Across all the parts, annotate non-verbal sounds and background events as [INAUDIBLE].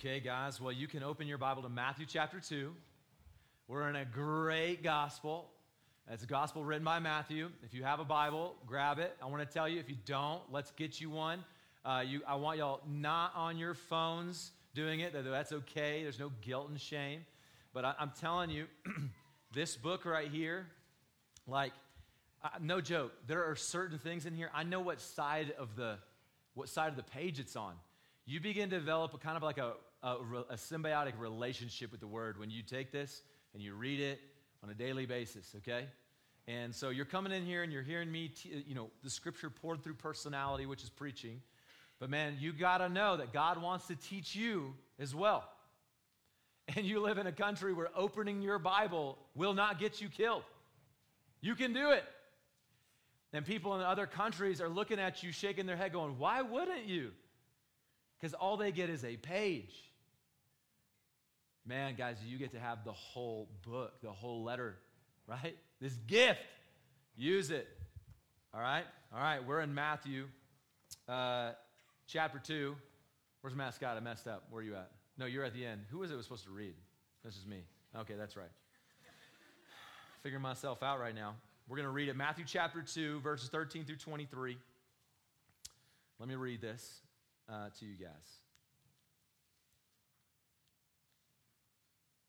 Okay, guys, well, you can open your Bible to Matthew chapter 2. We're in a great gospel. It's a gospel written by Matthew. If you have a Bible, grab it. I want to tell you, if you don't, let's get you one. Uh, you, I want y'all not on your phones doing it. That's okay. There's no guilt and shame. But I, am telling you, [CLEARS THROAT] this book right here, like, no joke, there are certain things in here. I know what side of the what side of the page it's on. You begin to develop a kind of like a, a, a symbiotic relationship with the word when you take this and you read it on a daily basis, okay? And so you're coming in here and you're hearing me, you know, the scripture poured through personality, which is preaching. But man, you got to know that God wants to teach you as well. [LAUGHS] And you live in a country where opening your Bible will not get you killed. You can do it. And people in other countries are looking at you, shaking their head, going, Why wouldn't you? Because all they get is a page. Man, guys, you get to have the whole book, the whole letter, right? This gift. Use it. All right? All right, we're in Matthew uh, chapter 2. Where's Matt Scott? I messed up. Where are you at? No, you're at the end. Who was it was supposed to read? This is me. Okay, that's right. [SIGHS] Figuring myself out right now. We're going to read it. Matthew chapter 2, verses 13 through 23. Let me read this uh, to you guys.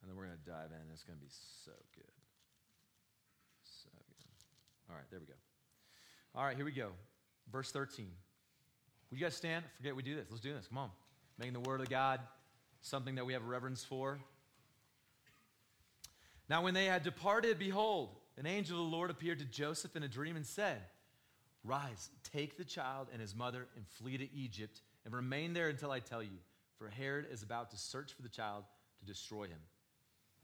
And then we're going to dive in. It's going to be so good. So good. All right, there we go. All right, here we go. Verse 13. Will you guys stand? Forget we do this. Let's do this. Come on. Making the word of God something that we have reverence for. Now, when they had departed, behold, an angel of the Lord appeared to Joseph in a dream and said, Rise, take the child and his mother and flee to Egypt and remain there until I tell you, for Herod is about to search for the child to destroy him.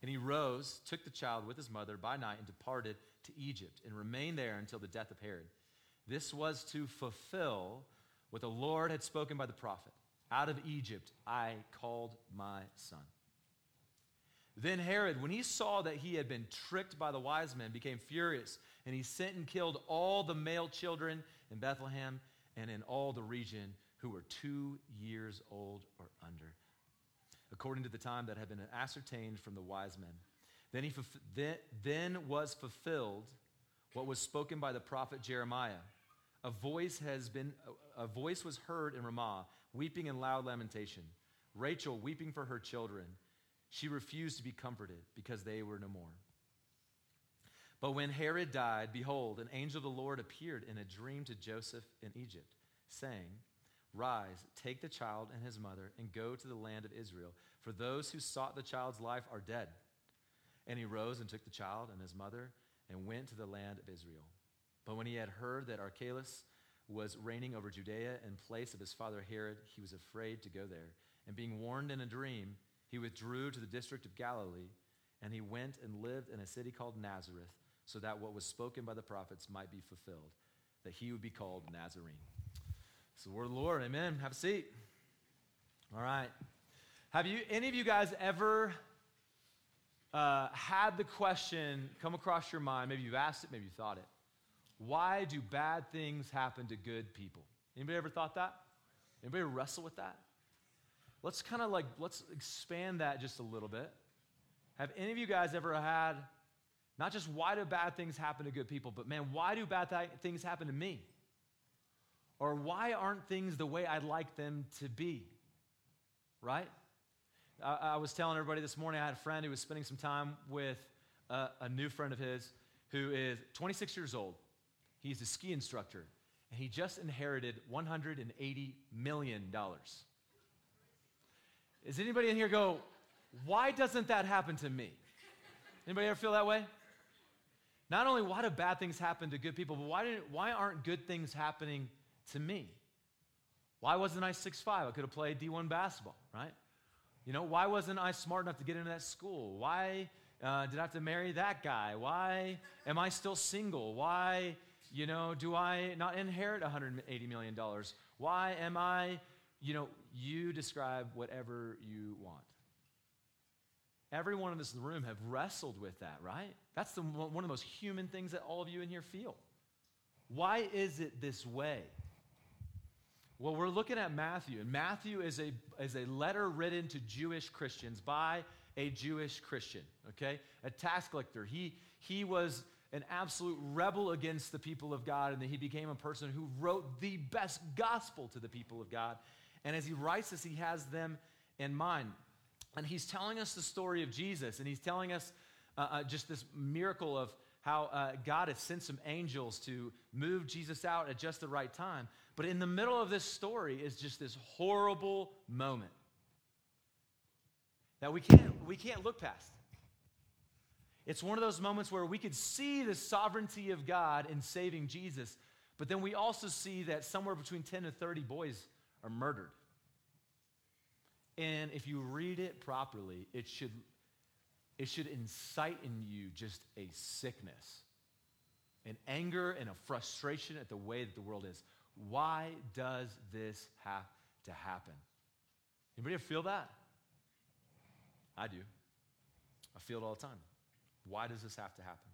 And he rose, took the child with his mother by night, and departed to Egypt, and remained there until the death of Herod. This was to fulfill what the Lord had spoken by the prophet Out of Egypt I called my son. Then Herod, when he saw that he had been tricked by the wise men, became furious, and he sent and killed all the male children in Bethlehem and in all the region who were two years old or under, according to the time that had been ascertained from the wise men. Then, he, then, was fulfilled what was spoken by the prophet Jeremiah. A voice has been a voice was heard in Ramah, weeping in loud lamentation. Rachel weeping for her children. She refused to be comforted because they were no more. But when Herod died, behold, an angel of the Lord appeared in a dream to Joseph in Egypt, saying, Rise, take the child and his mother, and go to the land of Israel, for those who sought the child's life are dead. And he rose and took the child and his mother and went to the land of Israel. But when he had heard that Archelaus was reigning over Judea in place of his father Herod, he was afraid to go there. And being warned in a dream, he withdrew to the district of Galilee, and he went and lived in a city called Nazareth, so that what was spoken by the prophets might be fulfilled, that he would be called Nazarene. It's the word of the Lord. Amen. Have a seat. All right. Have you any of you guys ever uh, had the question come across your mind? Maybe you've asked it, maybe you thought it. Why do bad things happen to good people? Anybody ever thought that? Anybody wrestle with that? Let's kind of like let's expand that just a little bit. Have any of you guys ever had not just why do bad things happen to good people, but man, why do bad th- things happen to me? Or why aren't things the way I'd like them to be? Right? I, I was telling everybody this morning, I had a friend who was spending some time with a, a new friend of his who is 26 years old. He's a ski instructor, and he just inherited $180 million. Is anybody in here go, why doesn't that happen to me? Anybody ever feel that way? Not only why do bad things happen to good people, but why, why aren't good things happening to me. Why wasn't I 6'5? I could have played D1 basketball, right? You know, why wasn't I smart enough to get into that school? Why uh, did I have to marry that guy? Why am I still single? Why, you know, do I not inherit $180 million? Why am I, you know, you describe whatever you want. Every one of us in the room have wrestled with that, right? That's the, one of the most human things that all of you in here feel. Why is it this way? Well, we're looking at Matthew, and Matthew is a, is a letter written to Jewish Christians by a Jewish Christian, okay? A tax collector. He, he was an absolute rebel against the people of God, and then he became a person who wrote the best gospel to the people of God. And as he writes this, he has them in mind. And he's telling us the story of Jesus, and he's telling us uh, uh, just this miracle of how uh, God has sent some angels to move Jesus out at just the right time. But in the middle of this story is just this horrible moment that we can't, we can't look past. It's one of those moments where we could see the sovereignty of God in saving Jesus, but then we also see that somewhere between 10 and 30 boys are murdered. And if you read it properly, it should, it should incite in you just a sickness, an anger, and a frustration at the way that the world is. Why does this have to happen? Anybody feel that? I do. I feel it all the time. Why does this have to happen?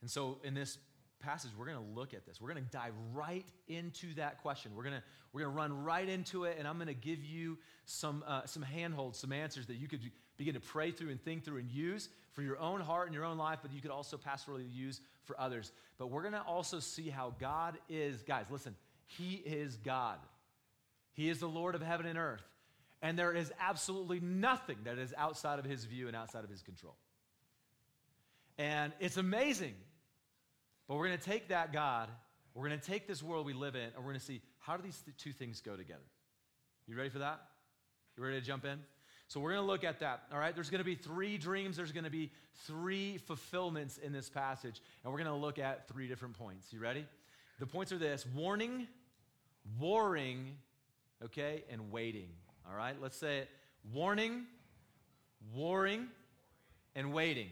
And so, in this passage, we're going to look at this. We're going to dive right into that question. We're going to we're going to run right into it, and I'm going to give you some uh, some handholds, some answers that you could begin to pray through and think through and use for your own heart and your own life, but you could also pastorally use for others. But we're going to also see how God is, guys. Listen, He is God. He is the Lord of heaven and earth, and there is absolutely nothing that is outside of His view and outside of His control. And it's amazing but we're going to take that God, we're going to take this world we live in, and we're going to see how do these th- two things go together. You ready for that? You ready to jump in? So we're going to look at that. All right, there's going to be three dreams. There's going to be three fulfillments in this passage, and we're going to look at three different points. You ready? The points are this: warning, warring, okay, and waiting. All right, let's say it: warning, warring, and waiting.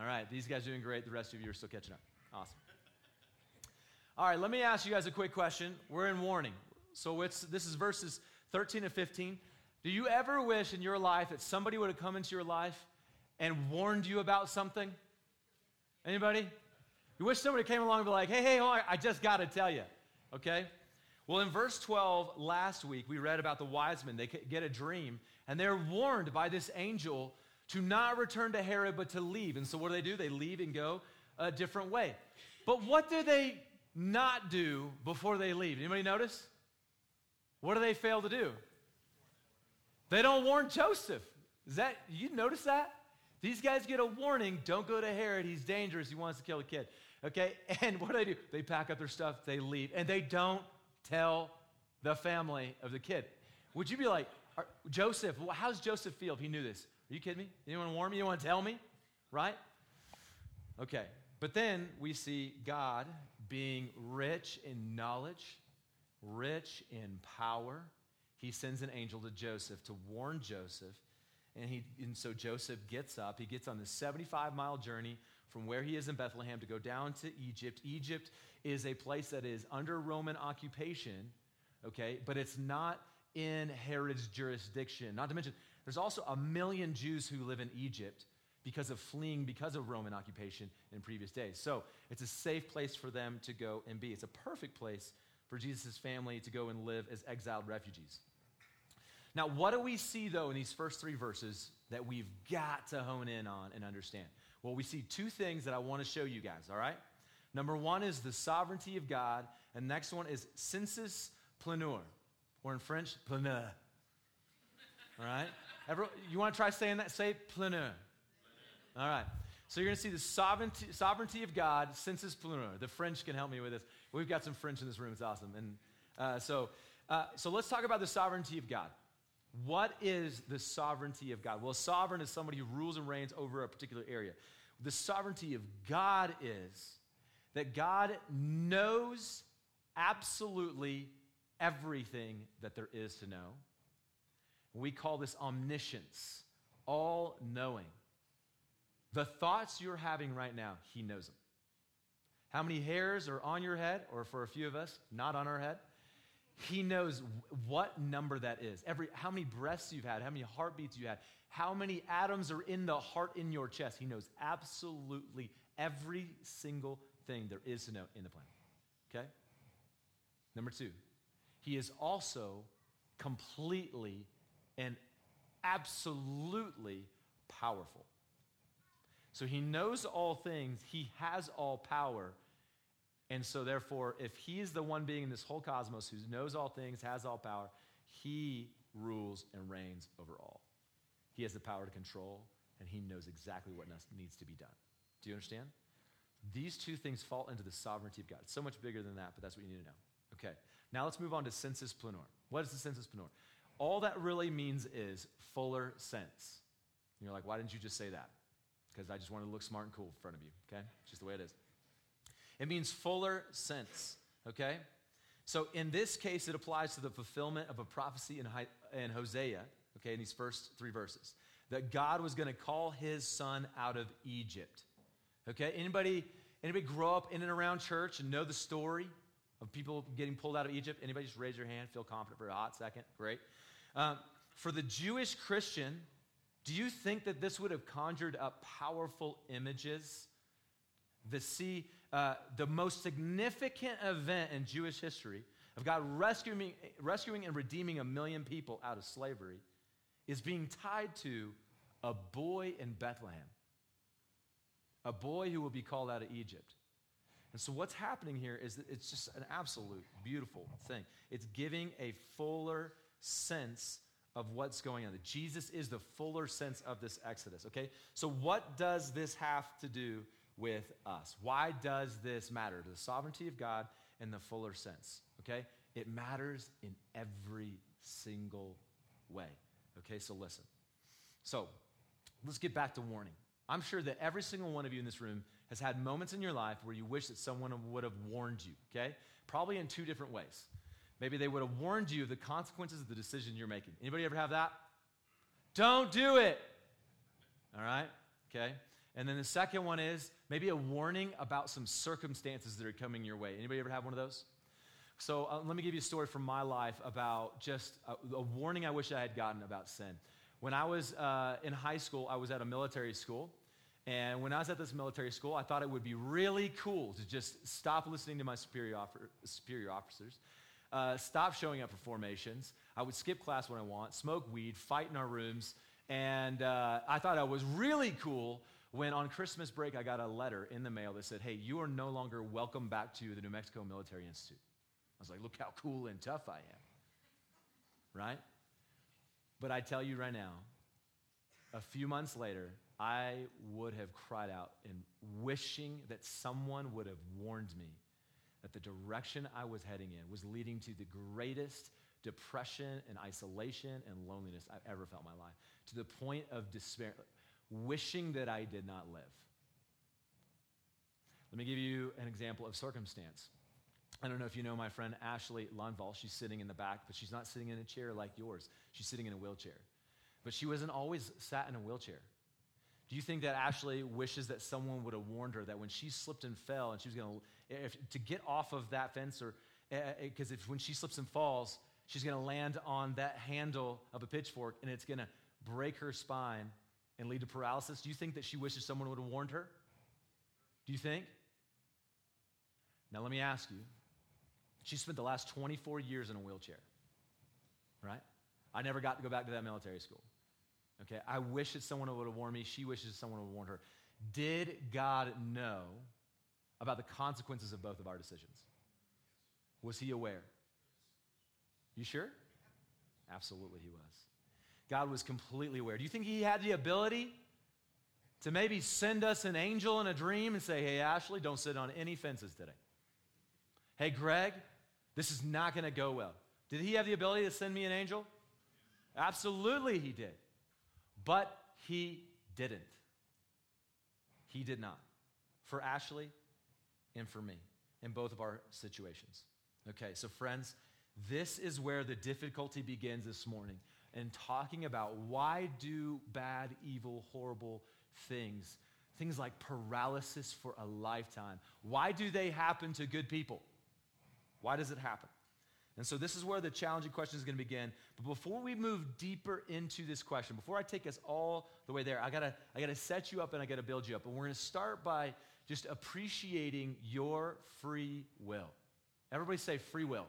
All right, these guys are doing great. The rest of you are still catching up. Awesome. All right, let me ask you guys a quick question. We're in warning. So it's this is verses 13 and 15. Do you ever wish in your life that somebody would have come into your life and warned you about something? Anybody? You wish somebody came along and be like, hey, hey, oh, I just got to tell you. Okay? Well, in verse 12 last week, we read about the wise men. They get a dream, and they're warned by this angel to not return to Herod, but to leave. And so what do they do? They leave and go a different way. But what do they not do before they leave? Anybody notice? What do they fail to do? They don't warn Joseph. Is that you notice that? These guys get a warning, don't go to Herod, he's dangerous, he wants to kill a kid. Okay? [LAUGHS] And what do they do? They pack up their stuff, they leave, and they don't tell the family of the kid. Would you be like, Joseph, how's Joseph feel if he knew this? Are you kidding me? To warn me? You want to tell me? Right? Okay. But then we see God being rich in knowledge, rich in power. He sends an angel to Joseph to warn Joseph. And, he, and so Joseph gets up. He gets on this 75 mile journey from where he is in Bethlehem to go down to Egypt. Egypt is a place that is under Roman occupation, okay, but it's not in Herod's jurisdiction. Not to mention, there's also a million Jews who live in Egypt because of fleeing because of Roman occupation in previous days. So it's a safe place for them to go and be. It's a perfect place for Jesus' family to go and live as exiled refugees. Now, what do we see, though, in these first three verses that we've got to hone in on and understand? Well, we see two things that I want to show you guys, all right? Number one is the sovereignty of God, and next one is sensus plenior, or in French, pleneur. All right? Everyone, you want to try saying that? Say pleneur. All right. So you're going to see the sovereignty, sovereignty of God, sensus plurior. The French can help me with this. We've got some French in this room. It's awesome. And uh, so, uh, so let's talk about the sovereignty of God. What is the sovereignty of God? Well, sovereign is somebody who rules and reigns over a particular area. The sovereignty of God is that God knows absolutely everything that there is to know. We call this omniscience, all knowing. The thoughts you're having right now, He knows them. How many hairs are on your head, or for a few of us, not on our head? He knows what number that is. Every how many breaths you've had, how many heartbeats you had, how many atoms are in the heart in your chest. He knows absolutely every single thing there is to know in the planet. Okay? Number two, he is also completely and absolutely powerful. So he knows all things, he has all power. And so, therefore, if he is the one being in this whole cosmos who knows all things, has all power, he rules and reigns over all. He has the power to control, and he knows exactly what needs to be done. Do you understand? These two things fall into the sovereignty of God. It's so much bigger than that, but that's what you need to know. Okay, now let's move on to sensus plenior. What is the sensus plenior? All that really means is fuller sense. And you're like, why didn't you just say that? Because I just wanted to look smart and cool in front of you, okay? It's just the way it is. It means fuller sense, okay? So in this case, it applies to the fulfillment of a prophecy in, in Hosea, okay, in these first three verses, that God was going to call his son out of Egypt. Okay, anybody, anybody grow up in and around church and know the story of people getting pulled out of Egypt? Anybody just raise your hand, feel confident for a hot second? Great. Um, for the Jewish Christian, do you think that this would have conjured up powerful images? The see uh, the most significant event in Jewish history of God rescuing, rescuing and redeeming a million people out of slavery is being tied to a boy in Bethlehem, a boy who will be called out of Egypt. And so, what's happening here is that it's just an absolute beautiful thing. It's giving a fuller sense of what's going on. That Jesus is the fuller sense of this Exodus, okay? So, what does this have to do with us? Why does this matter? To the sovereignty of God in the fuller sense, okay? It matters in every single way, okay? So, listen. So, let's get back to warning. I'm sure that every single one of you in this room has had moments in your life where you wish that someone would have warned you, okay? Probably in two different ways. Maybe they would have warned you of the consequences of the decision you're making. Anybody ever have that? Don't do it. All right? Okay? And then the second one is maybe a warning about some circumstances that are coming your way. Anybody ever have one of those? So uh, let me give you a story from my life about just a, a, warning I wish I had gotten about sin. When I was uh, in high school, I was at a military school. And when I was at this military school, I thought it would be really cool to just stop listening to my superior, offer, superior officers, uh, stop showing up for formations. I would skip class when I want, smoke weed, fight in our rooms. And uh, I thought I was really cool when on Christmas break I got a letter in the mail that said, Hey, you are no longer welcome back to the New Mexico Military Institute. I was like, Look how cool and tough I am. Right? But I tell you right now, a few months later, I would have cried out in wishing that someone would have warned me that the direction I was heading in was leading to the greatest depression and isolation and loneliness I've ever felt in my life, to the point of despair, wishing that I did not live. Let me give you an example of circumstance. I don't know if you know my friend Ashley Lundvall. She's sitting in the back, but she's not sitting in a chair like yours. She's sitting in a wheelchair. But she wasn't always sat in a wheelchair. Do you think that Ashley wishes that someone would have warned her that when she slipped and fell and she was going to, to get off of that fence or, because uh, if when she slips and falls, she's going to land on that handle of a pitchfork and it's going to break her spine and lead to paralysis? Do you think that she wishes someone would have warned her? Do you think? Now, let me ask you. She spent the last 24 years in a wheelchair, right? I never got to go back to that military school. Okay, I wish that someone would have warned me. She wishes someone would have warned her. Did God know about the consequences of both of our decisions? Was he aware? You sure? Absolutely, he was. God was completely aware. Do you think he had the ability to maybe send us an angel in a dream and say, hey, Ashley, don't sit on any fences today? Hey, Greg, this is not going to go well. Did he have the ability to send me an angel? Absolutely, he did. But he didn't. He did not. For Ashley and for me in both of our situations. Okay, so friends, this is where the difficulty begins this morning in talking about why do bad, evil, horrible things, things like paralysis for a lifetime, why do they happen to good people? Why does it happen? And so this is where the challenging question is going to begin. But before we move deeper into this question, before I take us all the way there, I gotta, I gotta set you up and I gotta build you up. And we're to start by just appreciating your free will. Everybody say free will.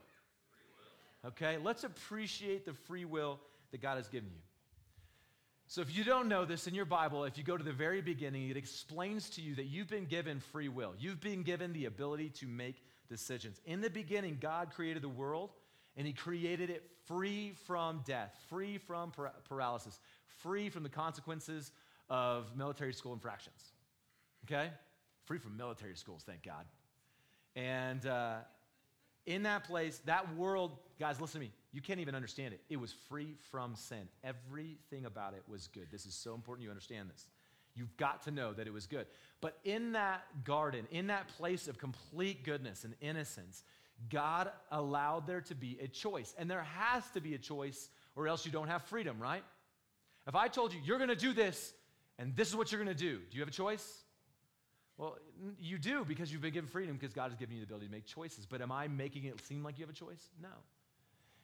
Okay? Let's appreciate the free will that God has given you. So, if you don't know this in your Bible, if you go to the very beginning, it explains to you that you've been given free will. You've been given the ability to make decisions. In the beginning, God created the world, and He created it free from death, free from paralysis, free from the consequences of military school infractions. Okay? Free from military schools, thank God. And uh, in that place, that world, guys, listen to me. You can't even understand it. It was free from sin. Everything about it was good. This is so important you understand this. You've got to know that it was good. But in that garden, in that place of complete goodness and innocence, God allowed there to be a choice. And there has to be a choice, or else you don't have freedom, right? If I told you, you're going to do this, and this is what you're going to do, do you have a choice? Well, you do because you've been given freedom because God has given you the ability to make choices. But am I making it seem like you have a choice? No.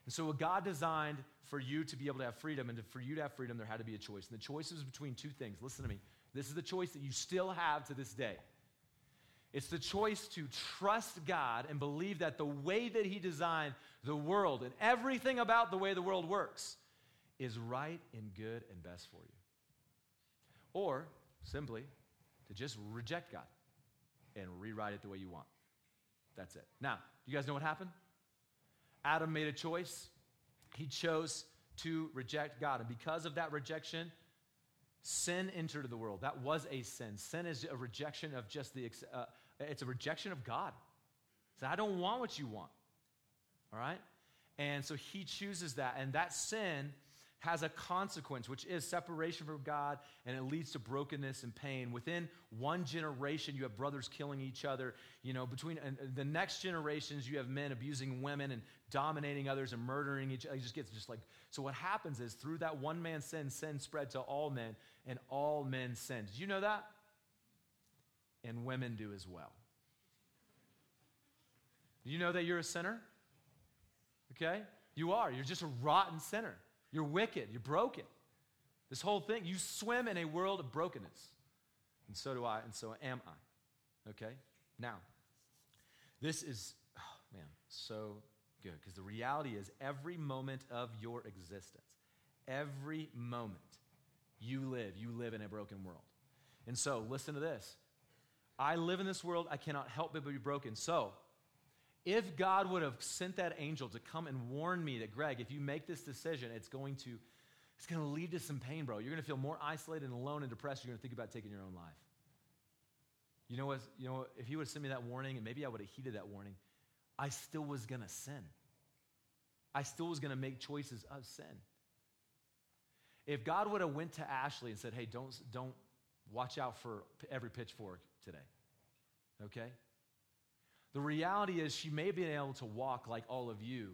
And so, what God designed for you to be able to have freedom, and to, for you to have freedom, there had to be a choice. And the choice was between two things. Listen to me. This is the choice that you still have to this day. It's the choice to trust God and believe that the way that He designed the world and everything about the way the world works is right and good and best for you. Or simply to just reject God and rewrite it the way you want. That's it. Now, do you guys know what happened? Adam made a choice. He chose to reject God. And because of that rejection, sin entered the world. That was a sin. Sin is a rejection of just the, uh, it's a rejection of God. So I don't want what you want. All right? And so he chooses that. And that sin has a consequence, which is separation from God, and it leads to brokenness and pain. Within one generation, you have brothers killing each other. You know, between the next generations, you have men abusing women and dominating others and murdering each other. It just gets just like so. What happens is through that one man's sin, sin spread to all men, and all men sin. Did you know that? And women do as well. Do you know that you're a sinner? Okay? You are. You're just a rotten sinner. You're wicked. You're broken. This whole thing, you swim in a world of brokenness. And so do I, and so am I. Okay? Now, this is, oh man, so good. Because the reality is, every moment of your existence, every moment you live, you live in a broken world. And so, listen to this. I live in this world, I cannot help but be broken. So, if God would have sent that angel to come and warn me that, Greg, if you make this decision, it's going to, it's going to lead to some pain, bro. You're going to feel more isolated and alone and depressed. You're going to think about taking your own life. You know what? You know, if he would have sent me that warning, and maybe I would have heeded that warning, I still was going to sin. I still was going to make choices of sin. If God would have went to Ashley and said, "Hey, don't don't watch out for every pitchfork today," okay? The reality is, she may have been able to walk like all of you,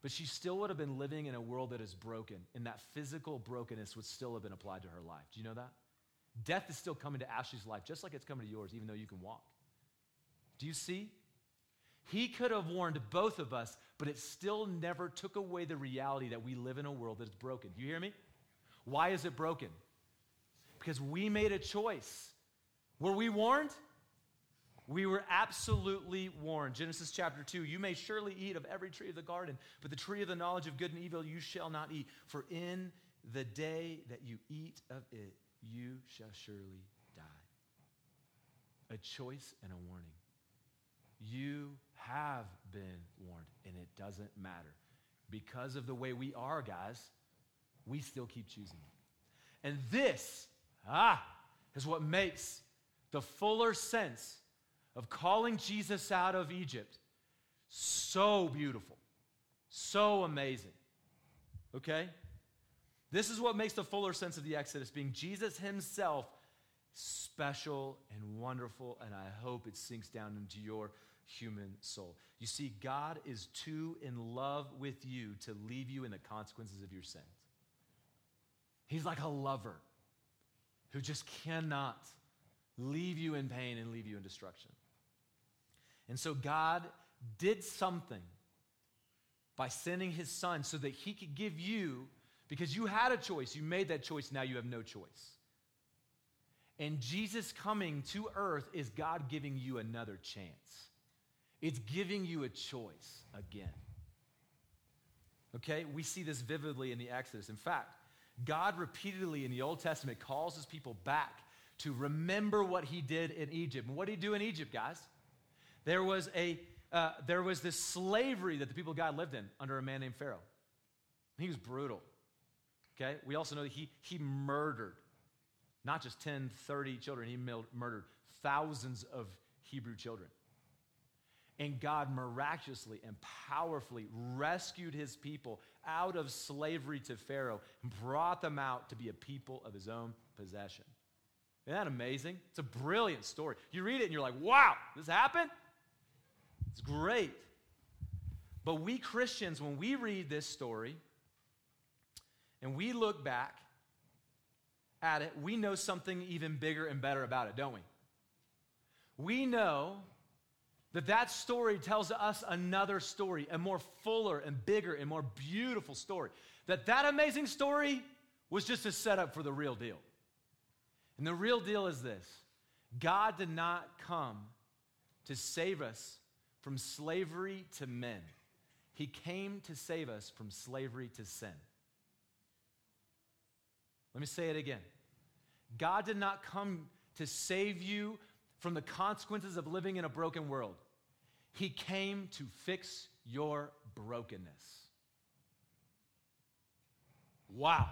but she still would have been living in a world that is broken, and that physical brokenness would still have been applied to her life. Do you know that? Death is still coming to Ashley's life, just like it's coming to yours, even though you can walk. Do you see? He could have warned both of us, but it still never took away the reality that we live in a world that is broken. You hear me? Why is it broken? Because we made a choice. Were we warned? We were absolutely warned. Genesis chapter 2 You may surely eat of every tree of the garden, but the tree of the knowledge of good and evil you shall not eat. For in the day that you eat of it, you shall surely die. A choice and a warning. You have been warned, and it doesn't matter. Because of the way we are, guys, we still keep choosing And this, ah, is what makes the fuller sense of calling Jesus out of Egypt. So beautiful, so amazing. Okay? This is what makes the fuller sense of the Exodus being Jesus himself special and wonderful, and I hope it sinks down into your human soul. You see, God is too in love with you to leave you in the consequences of your sins. He's like a lover who just cannot leave you in pain and leave you in destruction. And so God did something by sending his son so that he could give you, because you had a choice, you made that choice, now you have no choice. And Jesus coming to earth is God giving you another chance. It's giving you a choice again. Okay? We see this vividly in the Exodus. In fact, God repeatedly in the Old Testament calls his people back to remember what he did in Egypt. And what did he do in Egypt, guys? There was, a, uh, there was this slavery that the people of God lived in under a man named Pharaoh. He was brutal. Okay? We also know that he, he murdered not just 10, 30 children, he murdered thousands of Hebrew children. And God miraculously and powerfully rescued his people out of slavery to Pharaoh and brought them out to be a people of his own possession. Isn't that amazing? It's a brilliant story. You read it and you're like, wow, this happened? It's great. But we Christians, when we read this story and we look back at it, we know something even bigger and better about it, don't we? We know that that story tells us another story, a more fuller and bigger and more beautiful story. That that amazing story was just a setup for the real deal. And the real deal is this God did not come to save us from slavery to men, He came to save us from slavery to sin. Let me say it again God did not come to save you from the consequences of living in a broken world. He came to fix your brokenness. Wow.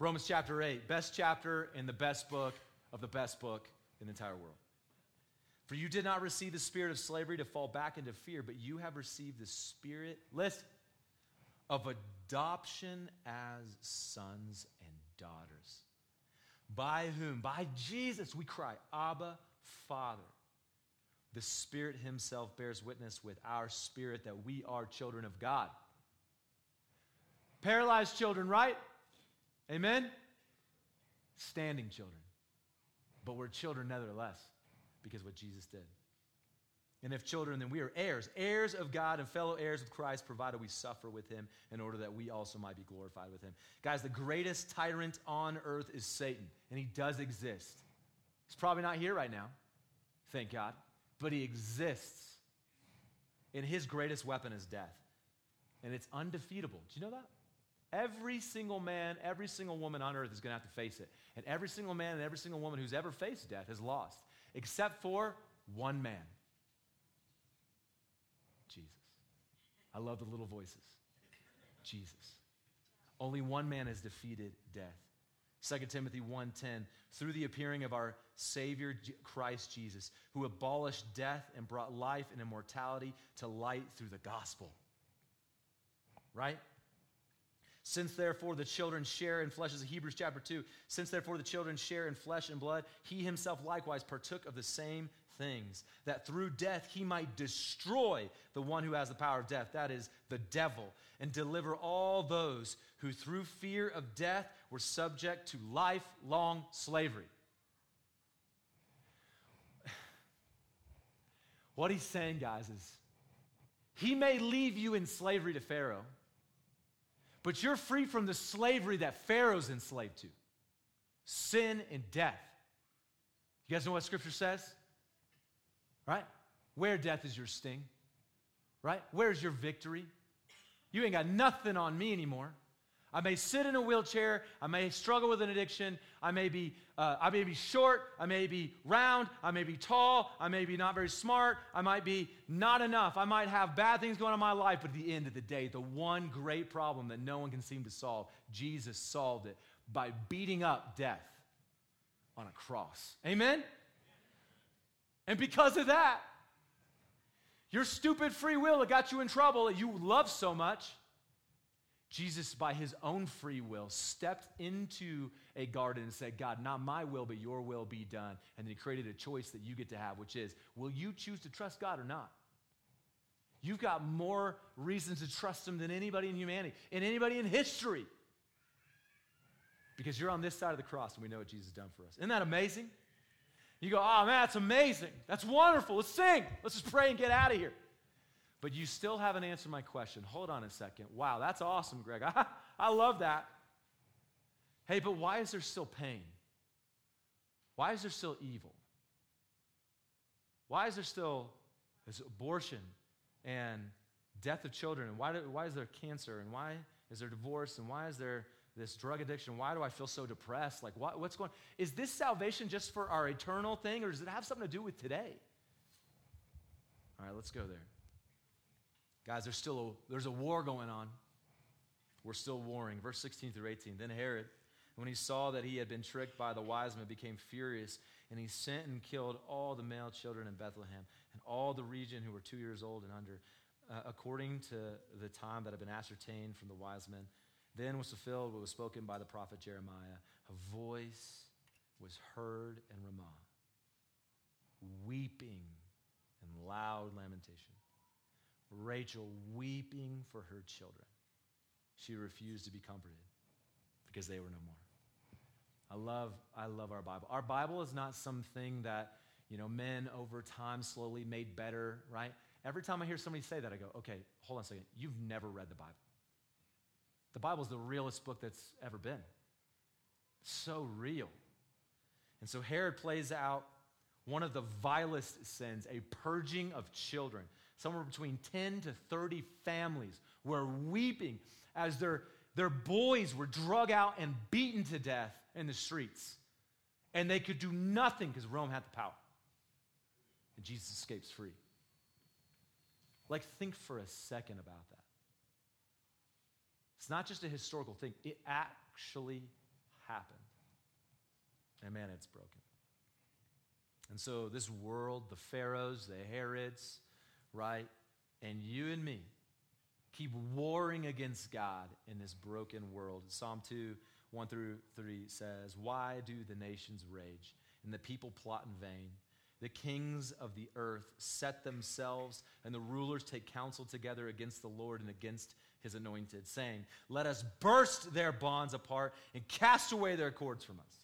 Romans chapter 8, best chapter in the best book of the best book in the entire world. For you did not receive the spirit of slavery to fall back into fear, but you have received the spirit, listen, of adoption as sons and daughters. By whom? By Jesus, we cry, Abba, Father. The Spirit Himself bears witness with our spirit that we are children of God. Paralyzed children, right? Amen? Standing children. But we're children nevertheless because what Jesus did. And if children, then we are heirs, heirs of God and fellow heirs with Christ, provided we suffer with him in order that we also might be glorified with him. Guys, the greatest tyrant on earth is Satan, and he does exist. He's probably not here right now, thank God but he exists. And his greatest weapon is death. And it's undefeatable. Do you know that? Every single man, every single woman on earth is going to have to face it. And every single man and every single woman who's ever faced death has lost, except for one man Jesus. I love the little voices. Jesus. Only one man has defeated death. 2 Timothy 1:10 through the appearing of our savior Christ Jesus who abolished death and brought life and immortality to light through the gospel. Right? Since therefore the children share in flesh, as Hebrews chapter 2, since therefore the children share in flesh and blood, he himself likewise partook of the same things, that through death he might destroy the one who has the power of death, that is, the devil, and deliver all those who through fear of death were subject to lifelong slavery. [SIGHS] What he's saying, guys, is he may leave you in slavery to Pharaoh, but you're free from the slavery that Pharaoh's enslaved to sin and death. You guys know what scripture says? Right? Where death is your sting? Right? Where's your victory? You ain't got nothing on me anymore. I may sit in a wheelchair. I may struggle with an addiction. I may be, uh, I may be short. I may be round. I may be tall. I may be not very smart. I might be not enough. I might have bad things going on in my life. But at the end of the day, the one great problem that no one can seem to solve, Jesus solved it by beating up death on a cross. Amen? And because of that, your stupid free will that got you in trouble that you love so much, Jesus, by his own free will, stepped into a garden and said, God, not my will, but your will be done. And then he created a choice that you get to have, which is, will you choose to trust God or not? You've got more reasons to trust him than anybody in humanity, and anybody in history. Because you're on this side of the cross and we know what Jesus has done for us. Isn't that amazing? You go, oh man, that's amazing. That's wonderful. Let's sing. Let's just pray and get out of here. But you still haven't answered my question. Hold on a second. Wow, that's awesome, Greg. [LAUGHS] I, I love that. Hey, but why is there still pain? Why is there still evil? Why is there still this abortion and death of children, and why, do, why is there cancer, and why is there divorce, and why is there this drug addiction? Why do I feel so depressed? Like, what, what's going Is this salvation just for our eternal thing, or does it have something to do with today? All right, let's go there. Guys, there's still a, there's a war going on. We're still warring. Verse 16 through 18. Then Herod, when he saw that he had been tricked by the wise men, became furious, and he sent and killed all the male children in Bethlehem and all the region who were two years old and under, uh, according to the time that had been ascertained from the wise men. Then was fulfilled what was spoken by the prophet Jeremiah. A voice was heard in Ramah, weeping and loud lamentation. Rachel weeping for her children. She refused to be comforted because they were no more. I love, I love our Bible. Our Bible is not something that, you know, men over time slowly made better, right? Every time I hear somebody say that, I go, okay, hold on a second. You've never read the Bible. The Bible is the realest book that's ever been. So real. And so Herod plays out one of the vilest sins, a purging of children. Somewhere between 10 to 30 families were weeping as their, their boys were drug out and beaten to death in the streets. And they could do nothing because Rome had the power. And Jesus escapes free. Like, think for a second about that. It's not just a historical thing, it actually happened. And man, it's broken. And so, this world, the Pharaohs, the Herods, right? And you and me keep warring against God in this broken world. Psalm 2 1 through 3 says, Why do the nations rage and the people plot in vain? The kings of the earth set themselves, and the rulers take counsel together against the Lord and against his anointed, saying, Let us burst their bonds apart and cast away their cords from us.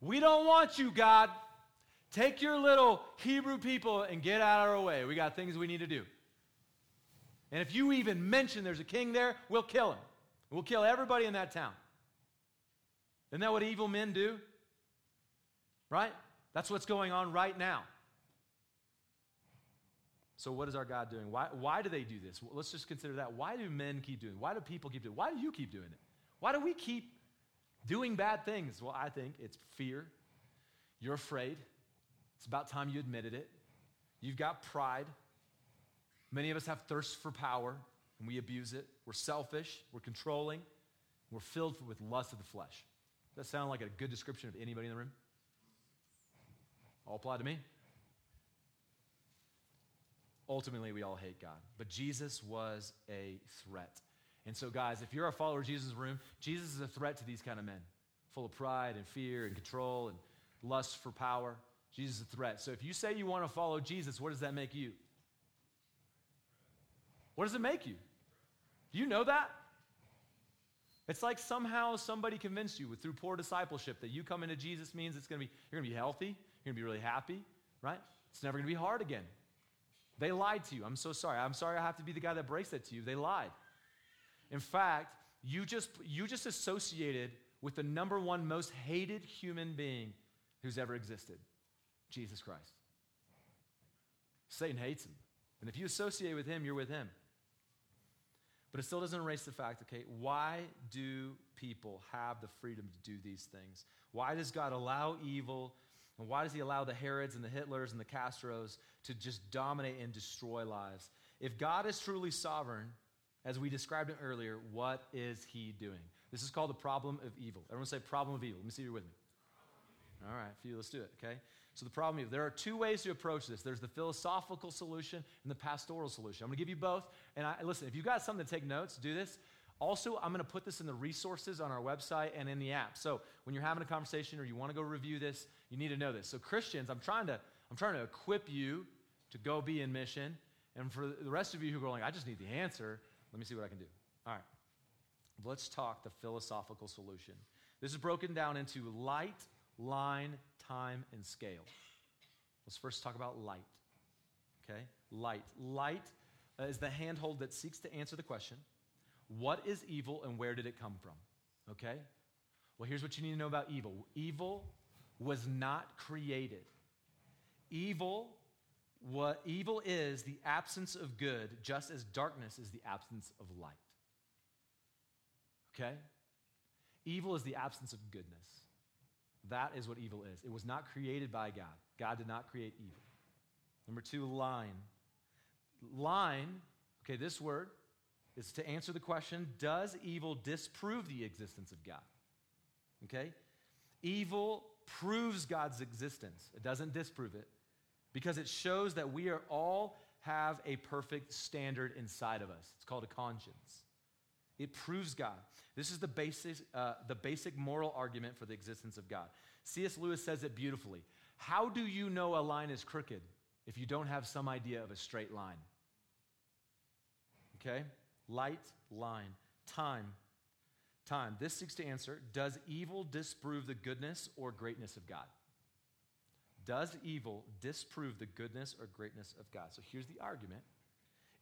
We don't want you, God. Take your little Hebrew people and get out of our way. We got things we need to do. And if you even mention there's a king there, we'll kill him. We'll kill everybody in that town. Isn't that what evil men do? Right? That's what's going on right now. So, what is our God doing? Why, why do they do this? Let's just consider that. Why do men keep doing it? Why do people keep doing it? Why do you keep doing it? Why do we keep doing bad things? Well, I think it's fear. You're afraid. It's about time you admitted it. You've got pride. Many of us have thirst for power and we abuse it. We're selfish, we're controlling, we're filled with lust of the flesh. Does that sound like a good description of anybody in the room? All apply to me? Ultimately, we all hate God. But Jesus was a threat. And so, guys, if you're a follower of Jesus' room, Jesus is a threat to these kind of men, full of pride and fear and control and lust for power. Jesus is a threat. So if you say you want to follow Jesus, what does that make you? What does it make you? Do you know that? It's like somehow somebody convinced you through poor discipleship that you come into Jesus means it's going to be you're going to be healthy, you're going to be really happy, right? It's never going to be hard again. They lied to you. I'm so sorry. I'm sorry I have to be the guy that breaks that to you. They lied. In fact, you just you just associated with the number one most hated human being who's ever existed. Jesus Christ. Satan hates him. And if you associate with him, you're with him. But it still doesn't erase the fact, okay, why do people have the freedom to do these things? Why does God allow evil? And why does he allow the Herods and the Hitlers and the Castros to just dominate and destroy lives? If God is truly sovereign, as we described it earlier, what is he doing? This is called the problem of evil. Everyone say problem of evil. Let me see if you're with me. All right, you, let's do it, okay? So the problem is there are two ways to approach this. There's the philosophical solution and the pastoral solution. I'm going to give you both. And I, listen, if you've got something to take notes, do this. Also, I'm going to put this in the resources on our website and in the app. So when you're having a conversation or you want to go review this, you need to know this. So Christians, I'm trying to I'm trying to equip you to go be in mission. And for the rest of you who are going, I just need the answer, let me see what I can do. All right. Let's talk the philosophical solution. This is broken down into light, line, time, and scale. Let's first talk about light. Okay? Light. Light uh, is the handhold that seeks to answer the question what is evil and where did it come from? Okay? Well, here's what you need to know about evil evil was not created, evil what evil is the absence of good, just as darkness is the absence of light. Okay? Evil is the absence of goodness. That is what evil is. It was not created by God. God did not create evil. Number two, line. Line, okay, this word is to answer the question Does evil disprove the existence of God? Okay? Evil proves God's existence, it doesn't disprove it because it shows that we are all have a perfect standard inside of us. It's called a conscience. It proves God. This is the basic, uh, the basic moral argument for the existence of God. C.S. Lewis says it beautifully. How do you know a line is crooked if you don't have some idea of a straight line? Okay? Light, line, time, time. This seeks to answer Does evil disprove the goodness or greatness of God? Does evil disprove the goodness or greatness of God? So here's the argument.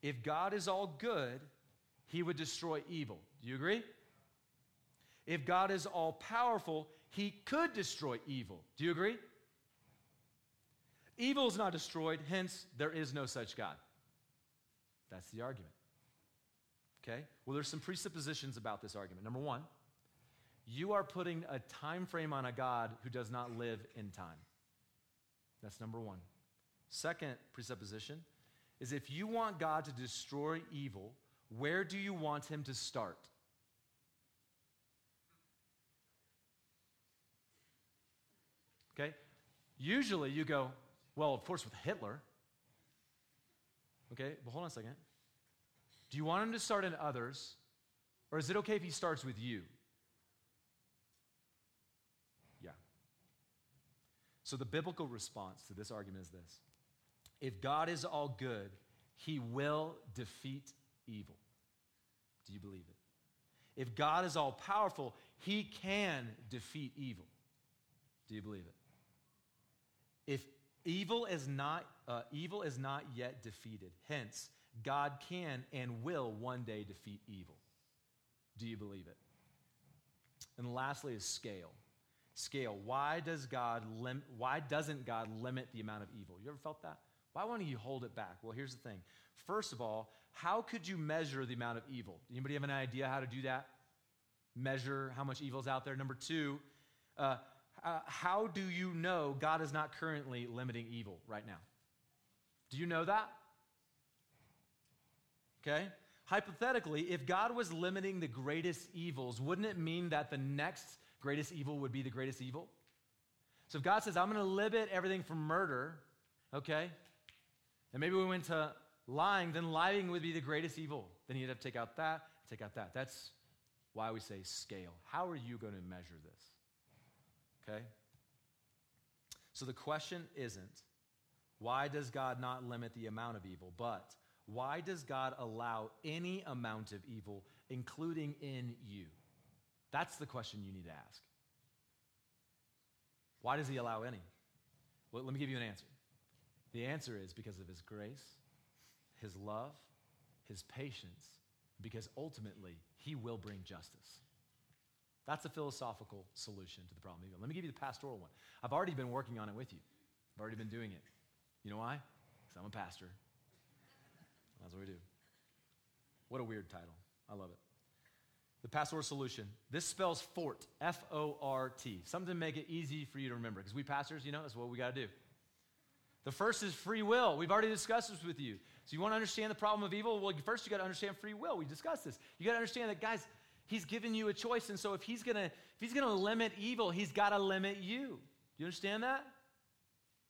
If God is all good, he would destroy evil. Do you agree? If God is all powerful, he could destroy evil. Do you agree? Evil is not destroyed, hence, there is no such God. That's the argument. Okay? Well, there's some presuppositions about this argument. Number one, you are putting a time frame on a God who does not live in time. That's number one. Second presupposition is if you want God to destroy evil, where do you want him to start? Okay? Usually you go, well, of course, with Hitler. Okay, but hold on a second. Do you want him to start in others, or is it okay if he starts with you? Yeah. So the biblical response to this argument is this If God is all good, he will defeat evil. Do you believe it? If God is all powerful, he can defeat evil. Do you believe it? If evil is not uh, evil is not yet defeated, hence God can and will one day defeat evil. Do you believe it? And lastly is scale. Scale. Why does God lim- why doesn't God limit the amount of evil? You ever felt that? Why won't he hold it back? Well, here's the thing. First of all, how could you measure the amount of evil? Anybody have an idea how to do that? Measure how much evil is out there. Number two, uh, uh, how do you know God is not currently limiting evil right now? Do you know that? Okay? Hypothetically, if God was limiting the greatest evils, wouldn't it mean that the next greatest evil would be the greatest evil? So if God says, I'm going to limit everything from murder, okay, and maybe we went to lying, then lying would be the greatest evil. Then you'd have to take out that, take out that. That's why we say scale. How are you going to measure this? Okay? So the question isn't, why does God not limit the amount of evil, but why does God allow any amount of evil, including in you? That's the question you need to ask. Why does He allow any? Well, let me give you an answer. The answer is because of His grace, His love, His patience, because ultimately He will bring justice. That's a philosophical solution to the problem. Let me give you the pastoral one. I've already been working on it with you, I've already been doing it. You know why? Because I'm a pastor. That's what we do. What a weird title. I love it. The pastoral solution. This spells fort, F O R T. Something to make it easy for you to remember. Because we pastors, you know, that's what we got to do. The first is free will. We've already discussed this with you. So you want to understand the problem of evil? Well, first you got to understand free will. We discussed this. You got to understand that, guys, he's given you a choice. And so if he's gonna, if he's gonna limit evil, he's got to limit you. Do you understand that?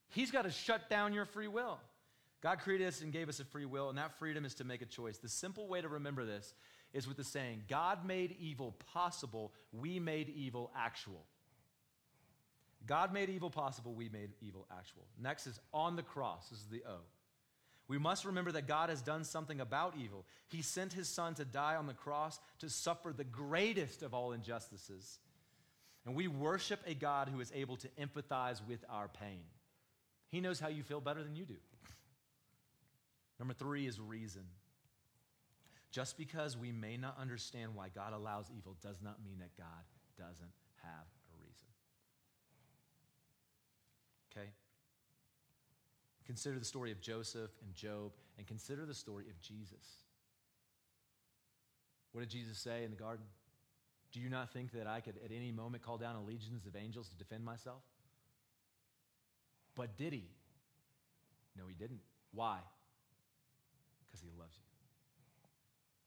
He's got to shut down your free will. God created us and gave us a free will, and that freedom is to make a choice. The simple way to remember this is with the saying God made evil possible, we made evil actual. God made evil possible, we made evil actual. Next is on the cross. This is the O. We must remember that God has done something about evil. He sent his son to die on the cross to suffer the greatest of all injustices. And we worship a God who is able to empathize with our pain. He knows how you feel better than you do. Number three is reason. Just because we may not understand why God allows evil does not mean that God doesn't have a reason. Okay? Consider the story of Joseph and Job, and consider the story of Jesus. What did Jesus say in the garden? Do you not think that I could at any moment call down a legions of angels to defend myself? But did he? No, he didn't. Why? Because he loves you.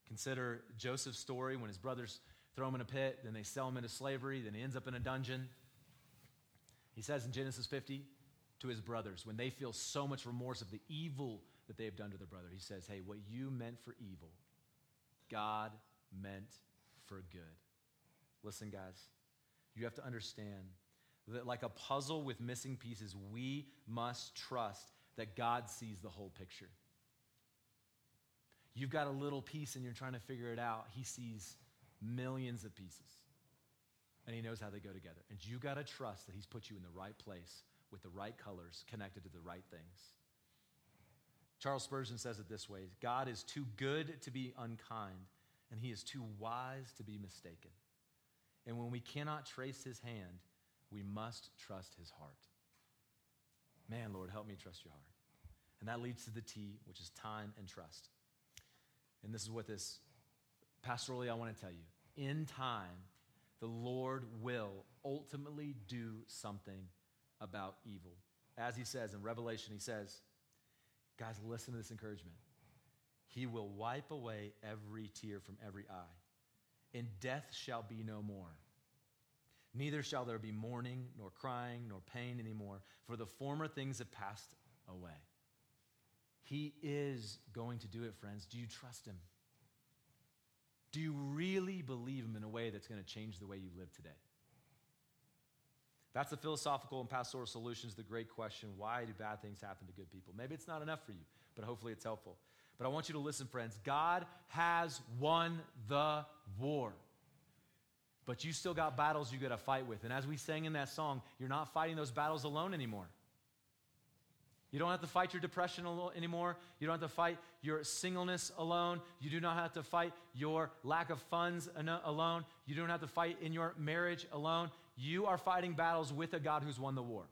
Consider Joseph's story when his brothers throw him in a pit, then they sell him into slavery, then he ends up in a dungeon. He says in Genesis 50 to his brothers, when they feel so much remorse of the evil that they have done to their brother, he says, Hey, what you meant for evil, God meant for good. Listen, guys, you have to understand that, like a puzzle with missing pieces, we must trust that God sees the whole picture. You've got a little piece and you're trying to figure it out. He sees millions of pieces and he knows how they go together. And you got to trust that he's put you in the right place with the right colors connected to the right things. Charles Spurgeon says it this way God is too good to be unkind, and he is too wise to be mistaken. And when we cannot trace his hand, we must trust his heart. Man, Lord, help me trust your heart. And that leads to the T, which is time and trust. And this is what this pastorally I want to tell you. In time, the Lord will ultimately do something about evil. As he says in Revelation, he says, guys, listen to this encouragement. He will wipe away every tear from every eye, and death shall be no more. Neither shall there be mourning, nor crying, nor pain anymore, for the former things have passed away. He is going to do it, friends. Do you trust him? Do you really believe him in a way that's going to change the way you live today? That's the philosophical and pastoral solution to the great question why do bad things happen to good people? Maybe it's not enough for you, but hopefully it's helpful. But I want you to listen, friends. God has won the war. But you still got battles you got to fight with. And as we sang in that song, you're not fighting those battles alone anymore. You don't have to fight your depression anymore. You don't have to fight your singleness alone. You do not have to fight your lack of funds alone. You don't have to fight in your marriage alone. You are fighting battles with a God who's won the war.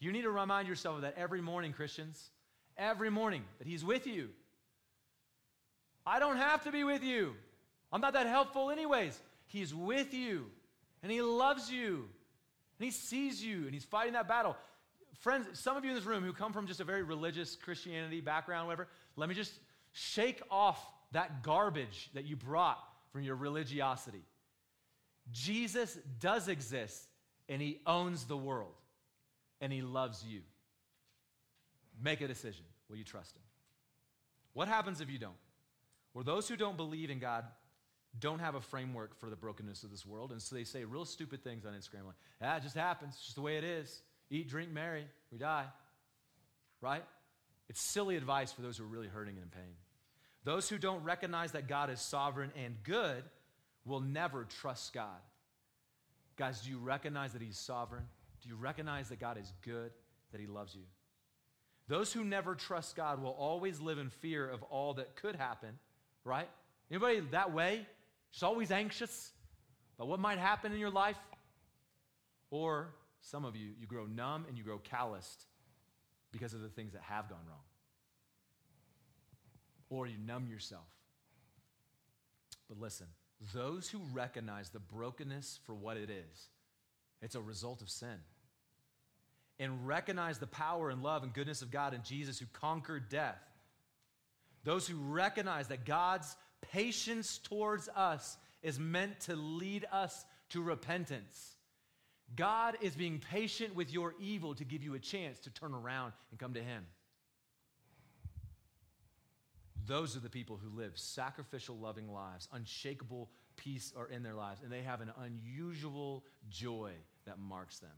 You need to remind yourself of that every morning, Christians every morning that He's with you. I don't have to be with you. I'm not that helpful, anyways. He's with you, and He loves you, and He sees you, and He's fighting that battle. Friends, some of you in this room who come from just a very religious Christianity background, whatever, let me just shake off that garbage that you brought from your religiosity. Jesus does exist, and He owns the world, and He loves you. Make a decision. Will you trust him? What happens if you don't? Well, those who don't believe in God don't have a framework for the brokenness of this world, and so they say real stupid things on Instagram like, ah, it just happens. It's just the way it is. Eat, drink, marry, we die. Right? It's silly advice for those who are really hurting and in pain. Those who don't recognize that God is sovereign and good will never trust God. Guys, do you recognize that He's sovereign? Do you recognize that God is good, that He loves you? Those who never trust God will always live in fear of all that could happen, right? Anybody that way? Just always anxious about what might happen in your life? Or some of you, you grow numb and you grow calloused because of the things that have gone wrong. Or you numb yourself. But listen, those who recognize the brokenness for what it is, it's a result of sin and recognize the power and love and goodness of God in Jesus who conquered death. Those who recognize that God's patience towards us is meant to lead us to repentance. God is being patient with your evil to give you a chance to turn around and come to Him. Those are the people who live sacrificial, loving lives. Unshakable peace are in their lives, and they have an unusual joy that marks them.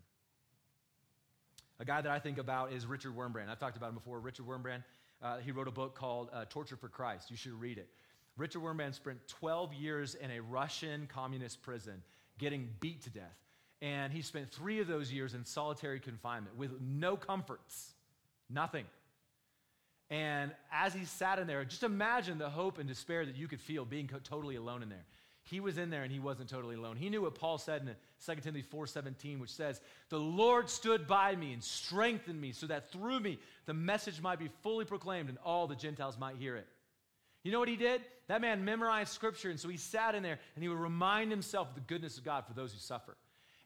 A guy that I think about is Richard Wurmbrand. I've talked about him before. Richard Wurmbrand, uh, he wrote a book called uh, Tortured for Christ. You should read it. Richard Wurmbrand spent 12 years in a Russian communist prison getting beat to death. And he spent three of those years in solitary confinement with no comforts, nothing. And as he sat in there, just imagine the hope and despair that you could feel being totally alone in there. He was in there and he wasn't totally alone. He knew what Paul said in 2 Timothy 4:17, which says, "The Lord stood by me and strengthened me so that through me the message might be fully proclaimed and all the Gentiles might hear it." You know what he did? That man memorized scripture, and so he sat in there and he would remind himself of the goodness of God for those who suffer.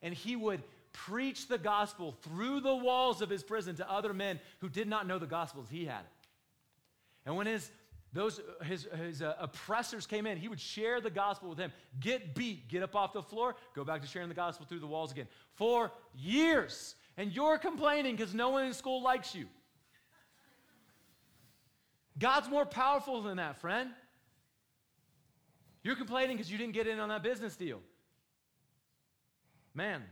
And he would preach the gospel through the walls of his prison to other men who did not know the gospel as he had it. And when his those his, his uh, oppressors came in he would share the gospel with them get beat. Get up off the floor. Go back to sharing the gospel through the walls again. For years. And you're complaining because no one in school likes you. God's more powerful than that friend. You're complaining because you didn't get in on that business deal. Man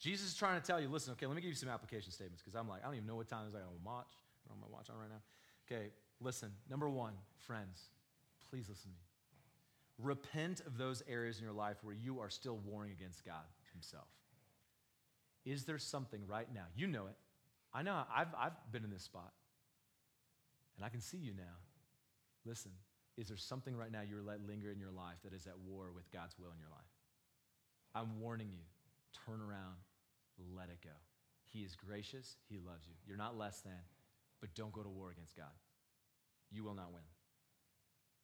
jesus is trying to tell you listen okay let me give you some application statements because i'm like i don't even know what time it is. I my watch. I don't my watch on right now okay Listen, number one, friends, please listen to me. Repent of those areas in your life where you are still warring against God Himself. Is there something right now? You know it. I know I've, I've been in this spot, and I can see you now. Listen, is there something right now you're let linger in your life that is at war with God's will in your life? I'm warning you. Turn around, let it go. He is gracious, He loves you. You're not less than, but don't go to war against God you will not win.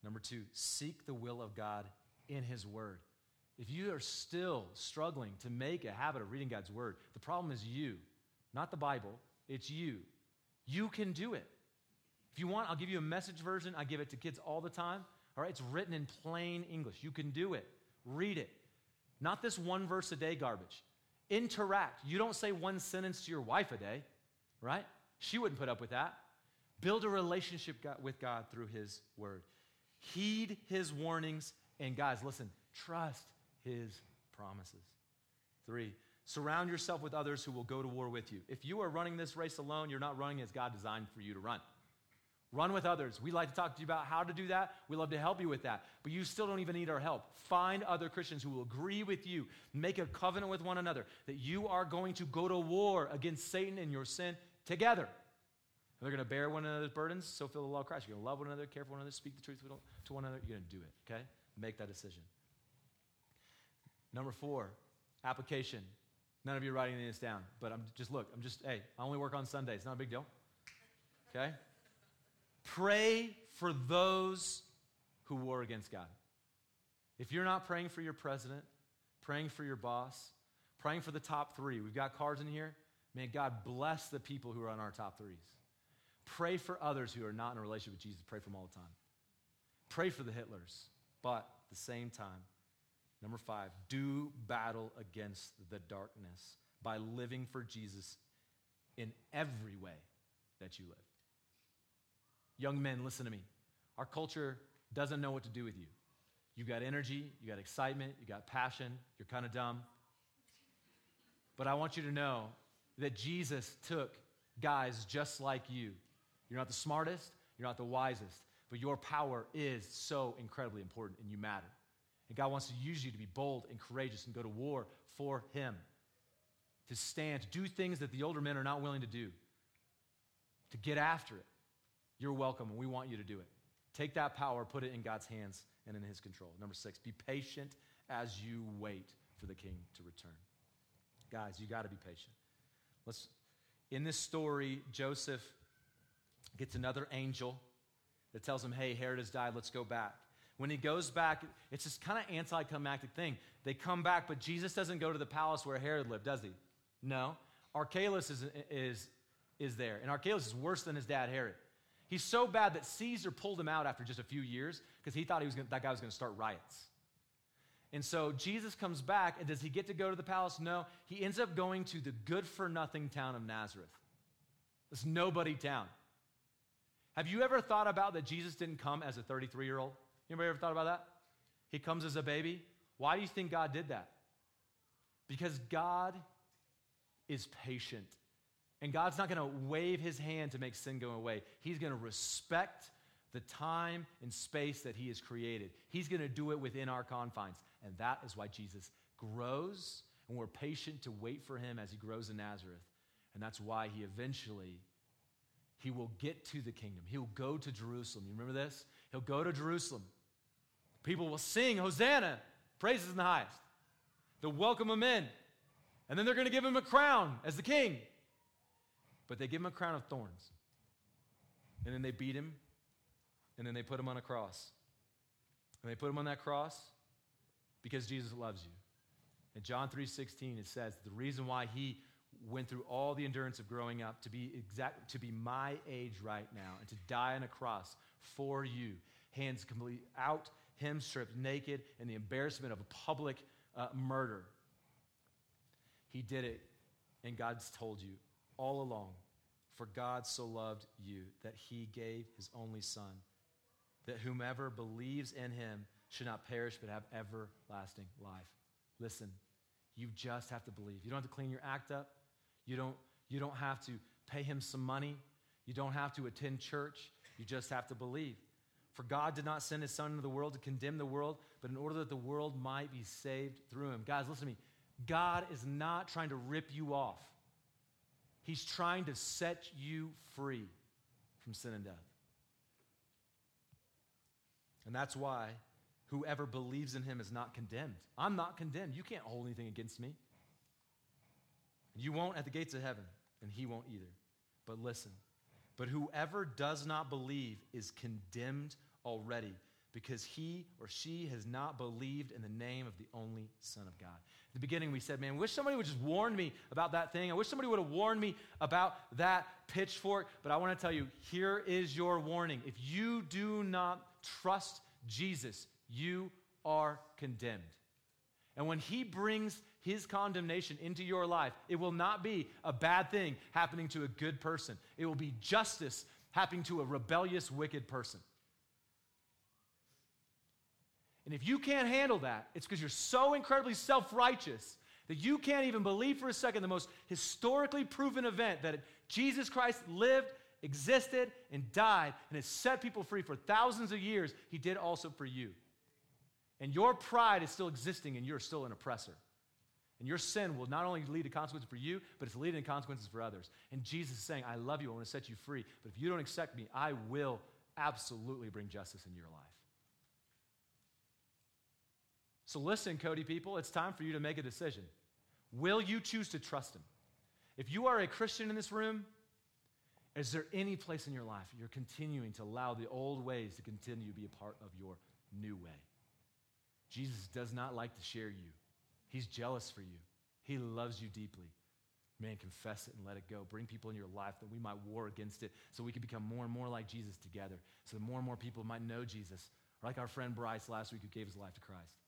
Number two, seek the will of God in His Word. If you are still struggling to make a habit of reading God's Word, the problem is you, not the Bible. It's you. You can do it. If you want, I'll give you a message version. I give it to kids all the time. All right, it's written in plain English. You can do it. Read it. Not this one verse a day garbage. Interact. You don't say one sentence to your wife a day, right? She wouldn't put up with that. Build a relationship with God through His Word. Heed His warnings, and guys, listen, trust His promises. Three, surround yourself with others who will go to war with you. If you are running this race alone, you're not running as God designed for you to run. Run with others. We like to talk to you about how to do that. We love to help you with that. But you still don't even need our help. Find other Christians who will agree with you. Make a covenant with one another that you are going to go to war against Satan and your sin together. They're going to bear one another's burdens, so fill the law of Christ. You're going to love one another, care for one another, speak the truth to one another. You're going to do it, okay? Make that decision. Number four, application. None of you are writing this down, but I'm just look, I'm just, hey, I only work on Sundays. Not a big deal. Okay? Pray for those who war against God. If you're not praying for your president, praying for your boss, praying for the top three, we've got cards in here. May God bless the people who are on our top threes. Pray for others who are not in a relationship with Jesus. Pray for them all the time. Pray for the Hitlers. But at the same time, number five, do battle against the darkness by living for Jesus in every way that you live. Young men, listen to me. Our culture doesn't know what to do with you. You got energy, you got excitement, you got passion, you're kind of dumb. But I want you to know that Jesus took guys just like you you're not the smartest, you're not the wisest, but your power is so incredibly important and you matter. And God wants to use you to be bold and courageous and go to war for Him, to stand, to do things that the older men are not willing to do, to get after it. You're welcome, and we want you to do it. Take that power, put it in God's hands and in His control. Number six, be patient as you wait for the King to return. Guys, you got to be patient. Let's. In this story, Joseph gets another angel that tells him, hey, Herod has died, let's go back. When he goes back, it's this kind of anticlimactic thing. They come back, but Jesus doesn't go to the palace where Herod lived, does he? No. Archelaus is, is, is there, and Archelaus is worse than his dad, Herod. He's so bad that Caesar pulled him out after just a few years because he thought he was gonna, that guy was going to start riots. And so Jesus comes back, and does he get to go to the palace? No. He ends up going to the good for nothing town of Nazareth. This nobody town. Have you ever thought about that Jesus didn't come as a 33 year old? Anybody ever thought about that? He comes as a baby. Why do you think God did that? Because God is patient. And God's not going to wave his hand to make sin go away. He's going to respect the time and space that he has created. He's going to do it within our confines. And that is why Jesus grows, and we're patient to wait for him as he grows in Nazareth. And that's why he eventually he will get to the kingdom. He'll go to Jerusalem. You remember this? He'll go to Jerusalem, People will sing, Hosanna, praises in the highest. They'll welcome him in. And then they're going to give him a crown as the king. But they give him a crown of thorns. And then they beat him. And then they put him on a cross. And they put him on that cross because Jesus loves you. In John 3:16 it says the reason why he went through all the endurance of growing up to be exact to be my age right now and to die on a cross for you hands completely out him stripped naked in the embarrassment of a public uh, murder he did it and god's told you all along for god so loved you that he gave his only son that whomever believes in him should not perish but have everlasting life listen you just have to believe you don't have to clean your act up you don't, you don't have to pay him some money. You don't have to attend church. You just have to believe. For God did not send his son into the world to condemn the world, but in order that the world might be saved through him. Guys, listen to me. God is not trying to rip you off, he's trying to set you free from sin and death. And that's why whoever believes in him is not condemned. I'm not condemned. You can't hold anything against me. You won't at the gates of heaven, and he won't either. But listen, but whoever does not believe is condemned already because he or she has not believed in the name of the only Son of God. At the beginning, we said, Man, I wish somebody would just warn me about that thing. I wish somebody would have warned me about that pitchfork. But I want to tell you, here is your warning. If you do not trust Jesus, you are condemned. And when he brings his condemnation into your life, it will not be a bad thing happening to a good person. It will be justice happening to a rebellious, wicked person. And if you can't handle that, it's because you're so incredibly self righteous that you can't even believe for a second the most historically proven event that Jesus Christ lived, existed, and died, and has set people free for thousands of years. He did also for you. And your pride is still existing, and you're still an oppressor. And your sin will not only lead to consequences for you, but it's leading to consequences for others. And Jesus is saying, I love you, I want to set you free. But if you don't accept me, I will absolutely bring justice in your life. So listen, Cody people, it's time for you to make a decision. Will you choose to trust him? If you are a Christian in this room, is there any place in your life you're continuing to allow the old ways to continue to be a part of your new way? Jesus does not like to share you. He's jealous for you. He loves you deeply. Man, confess it and let it go. Bring people in your life that we might war against it so we can become more and more like Jesus together. So that more and more people might know Jesus. Like our friend Bryce last week who gave his life to Christ.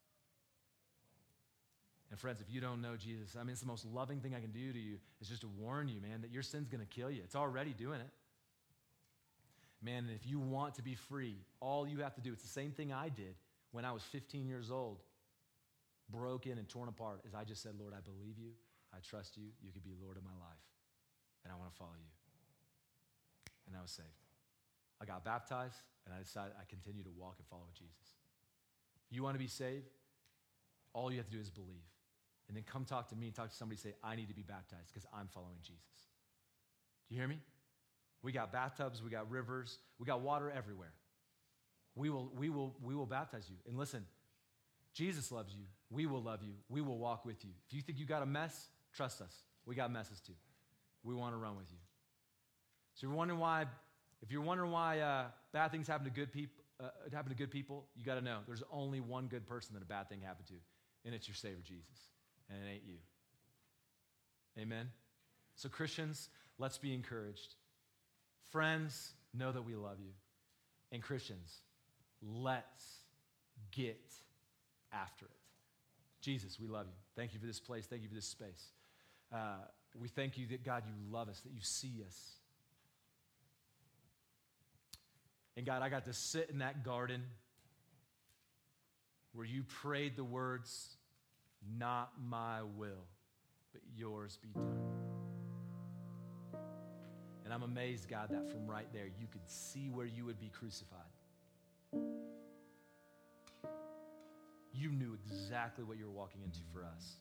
And friends, if you don't know Jesus, I mean, it's the most loving thing I can do to you is just to warn you, man, that your sin's going to kill you. It's already doing it. Man, and if you want to be free, all you have to do, it's the same thing I did when I was 15 years old broken and torn apart is I just said, Lord, I believe you. I trust you. You could be Lord of my life. And I want to follow you. And I was saved. I got baptized, and I decided I continue to walk and follow Jesus. If You want to be saved? All you have to do is believe. And then come talk to me and talk to somebody say, I need to be baptized because I'm following Jesus. Do you hear me? We got bathtubs, we got rivers, we got water everywhere. We will, we will, we will baptize you. And listen, Jesus loves you. We will love you. We will walk with you. If you think you got a mess, trust us. We got messes too. We want to run with you. So you're wondering why, if you're wondering why uh, bad things happen to good people, uh, happen to good people, you got to know there's only one good person that a bad thing happened to, and it's your Savior Jesus, and it ain't you. Amen. So Christians, let's be encouraged. Friends, know that we love you, and Christians, let's get after it. Jesus, we love you. Thank you for this place. Thank you for this space. Uh, we thank you that, God, you love us, that you see us. And God, I got to sit in that garden where you prayed the words, Not my will, but yours be done. And I'm amazed, God, that from right there you could see where you would be crucified. You knew exactly what you were walking into for us.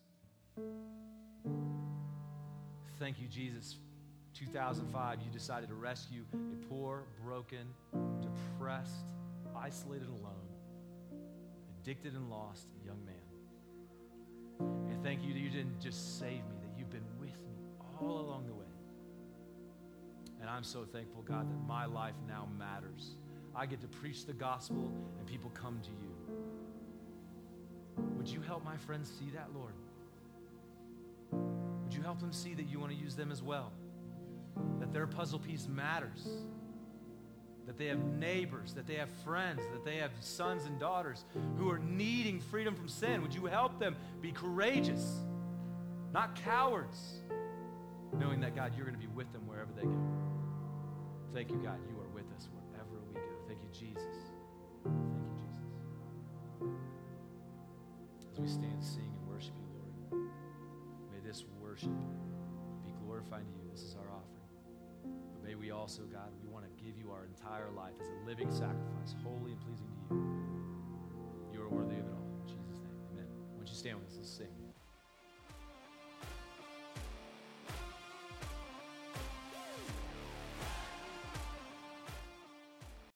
Thank you, Jesus. 2005, you decided to rescue a poor, broken, depressed, isolated, alone, addicted and lost young man. And thank you that you didn't just save me, that you've been with me all along the way. And I'm so thankful, God, that my life now matters. I get to preach the gospel and people come to you. Would you help my friends see that, Lord? Would you help them see that you want to use them as well? That their puzzle piece matters. That they have neighbors, that they have friends, that they have sons and daughters who are needing freedom from sin. Would you help them be courageous, not cowards, knowing that, God, you're going to be with them wherever they go? Thank you, God, you are with us wherever we go. Thank you, Jesus. As we stand, sing, and worship you, Lord, may this worship be glorifying to you. This is our offering. But may we also, God, we want to give you our entire life as a living sacrifice, holy and pleasing to you. You are worthy of it all. In Jesus' name, amen. Why don't you stand with us? Let's sing.